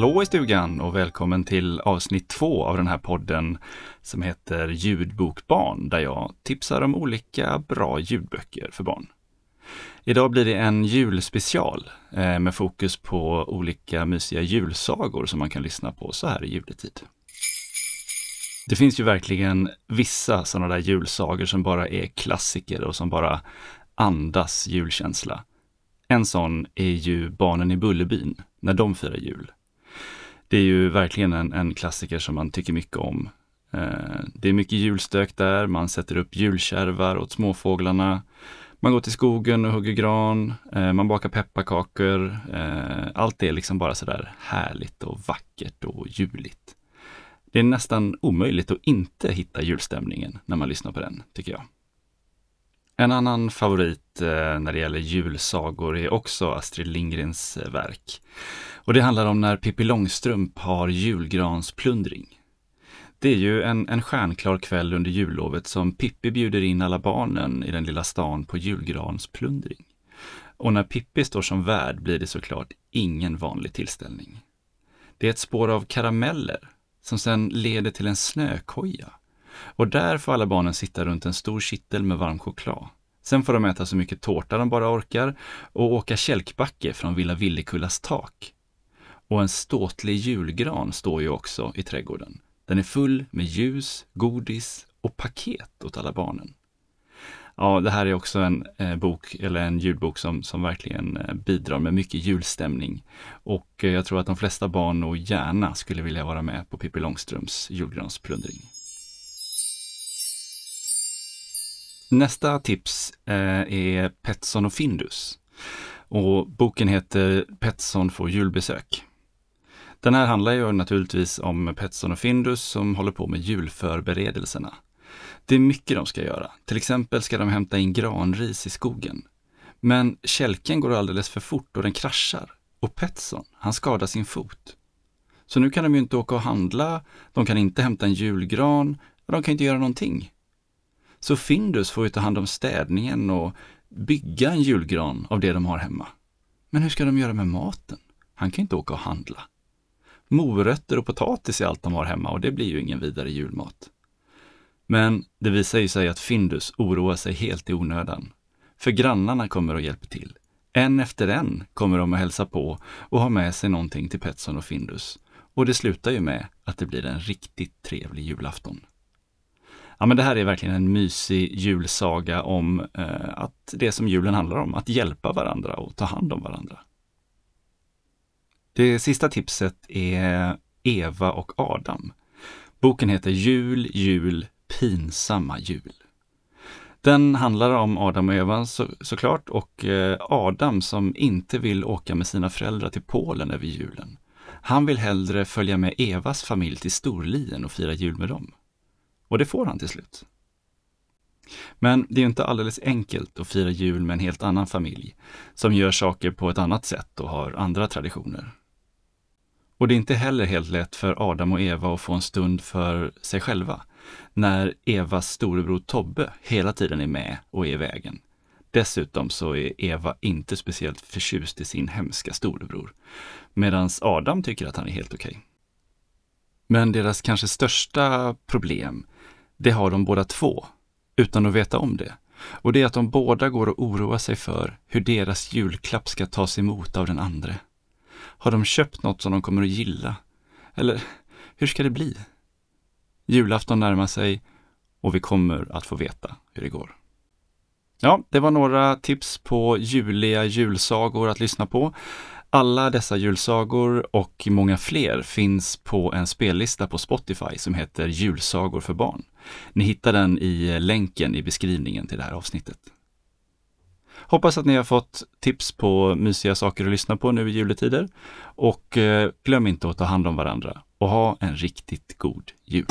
Hallå i stugan och välkommen till avsnitt två av den här podden som heter Ljudbokbarn där jag tipsar om olika bra ljudböcker för barn. Idag blir det en julspecial eh, med fokus på olika mysiga julsagor som man kan lyssna på så här i juletid. Det finns ju verkligen vissa sådana där julsagor som bara är klassiker och som bara andas julkänsla. En sån är ju Barnen i Bullerbyn, när de firar jul. Det är ju verkligen en, en klassiker som man tycker mycket om. Eh, det är mycket julstök där, man sätter upp julkärvar åt småfåglarna. Man går till skogen och hugger gran, eh, man bakar pepparkakor. Eh, allt är liksom bara sådär härligt och vackert och juligt. Det är nästan omöjligt att inte hitta julstämningen när man lyssnar på den, tycker jag. En annan favorit eh, när det gäller julsagor är också Astrid Lindgrens eh, verk. Och det handlar om när Pippi Långstrump har julgransplundring. Det är ju en, en stjärnklar kväll under jullovet som Pippi bjuder in alla barnen i den lilla stan på julgransplundring. Och när Pippi står som värd blir det såklart ingen vanlig tillställning. Det är ett spår av karameller som sedan leder till en snökoja. Och där får alla barnen sitta runt en stor kittel med varm choklad. Sen får de äta så mycket tårta de bara orkar och åka kälkbacke från Villa Villekullas tak. Och en ståtlig julgran står ju också i trädgården. Den är full med ljus, godis och paket åt alla barnen. Ja, det här är också en eh, bok, eller en ljudbok som, som verkligen eh, bidrar med mycket julstämning. Och eh, jag tror att de flesta barn nog gärna skulle vilja vara med på Pippi Långstrumps julgransplundring. Nästa tips eh, är Petson och Findus. Och boken heter Petson får julbesök. Den här handlar ju naturligtvis om Petson och Findus som håller på med julförberedelserna. Det är mycket de ska göra. Till exempel ska de hämta in granris i skogen. Men kälken går alldeles för fort och den kraschar. Och Petson, han skadar sin fot. Så nu kan de ju inte åka och handla, de kan inte hämta en julgran, och de kan inte göra någonting. Så Findus får ju ta hand om städningen och bygga en julgran av det de har hemma. Men hur ska de göra med maten? Han kan inte åka och handla. Morötter och potatis är allt de har hemma och det blir ju ingen vidare julmat. Men det visar ju sig att Findus oroar sig helt i onödan. För grannarna kommer och hjälper till. En efter en kommer de att hälsa på och ha med sig någonting till Petson och Findus. Och det slutar ju med att det blir en riktigt trevlig julafton. Ja, men det här är verkligen en mysig julsaga om eh, att det som julen handlar om, att hjälpa varandra och ta hand om varandra. Det sista tipset är Eva och Adam. Boken heter Jul, jul, pinsamma jul. Den handlar om Adam och Eva så, såklart och eh, Adam som inte vill åka med sina föräldrar till Polen över julen. Han vill hellre följa med Evas familj till Storlien och fira jul med dem. Och det får han till slut. Men det är inte alldeles enkelt att fira jul med en helt annan familj som gör saker på ett annat sätt och har andra traditioner. Och det är inte heller helt lätt för Adam och Eva att få en stund för sig själva när Evas storebror Tobbe hela tiden är med och är i vägen. Dessutom så är Eva inte speciellt förtjust i sin hemska storebror, medan Adam tycker att han är helt okej. Okay. Men deras kanske största problem det har de båda två, utan att veta om det. Och det är att de båda går och oroar sig för hur deras julklapp ska tas emot av den andre. Har de köpt något som de kommer att gilla? Eller hur ska det bli? Julafton närmar sig och vi kommer att få veta hur det går. Ja, det var några tips på juliga julsagor att lyssna på. Alla dessa julsagor och många fler finns på en spellista på Spotify som heter Julsagor för barn. Ni hittar den i eh, länken i beskrivningen till det här avsnittet. Hoppas att ni har fått tips på mysiga saker att lyssna på nu i juletider. Och eh, glöm inte att ta hand om varandra och ha en riktigt god jul.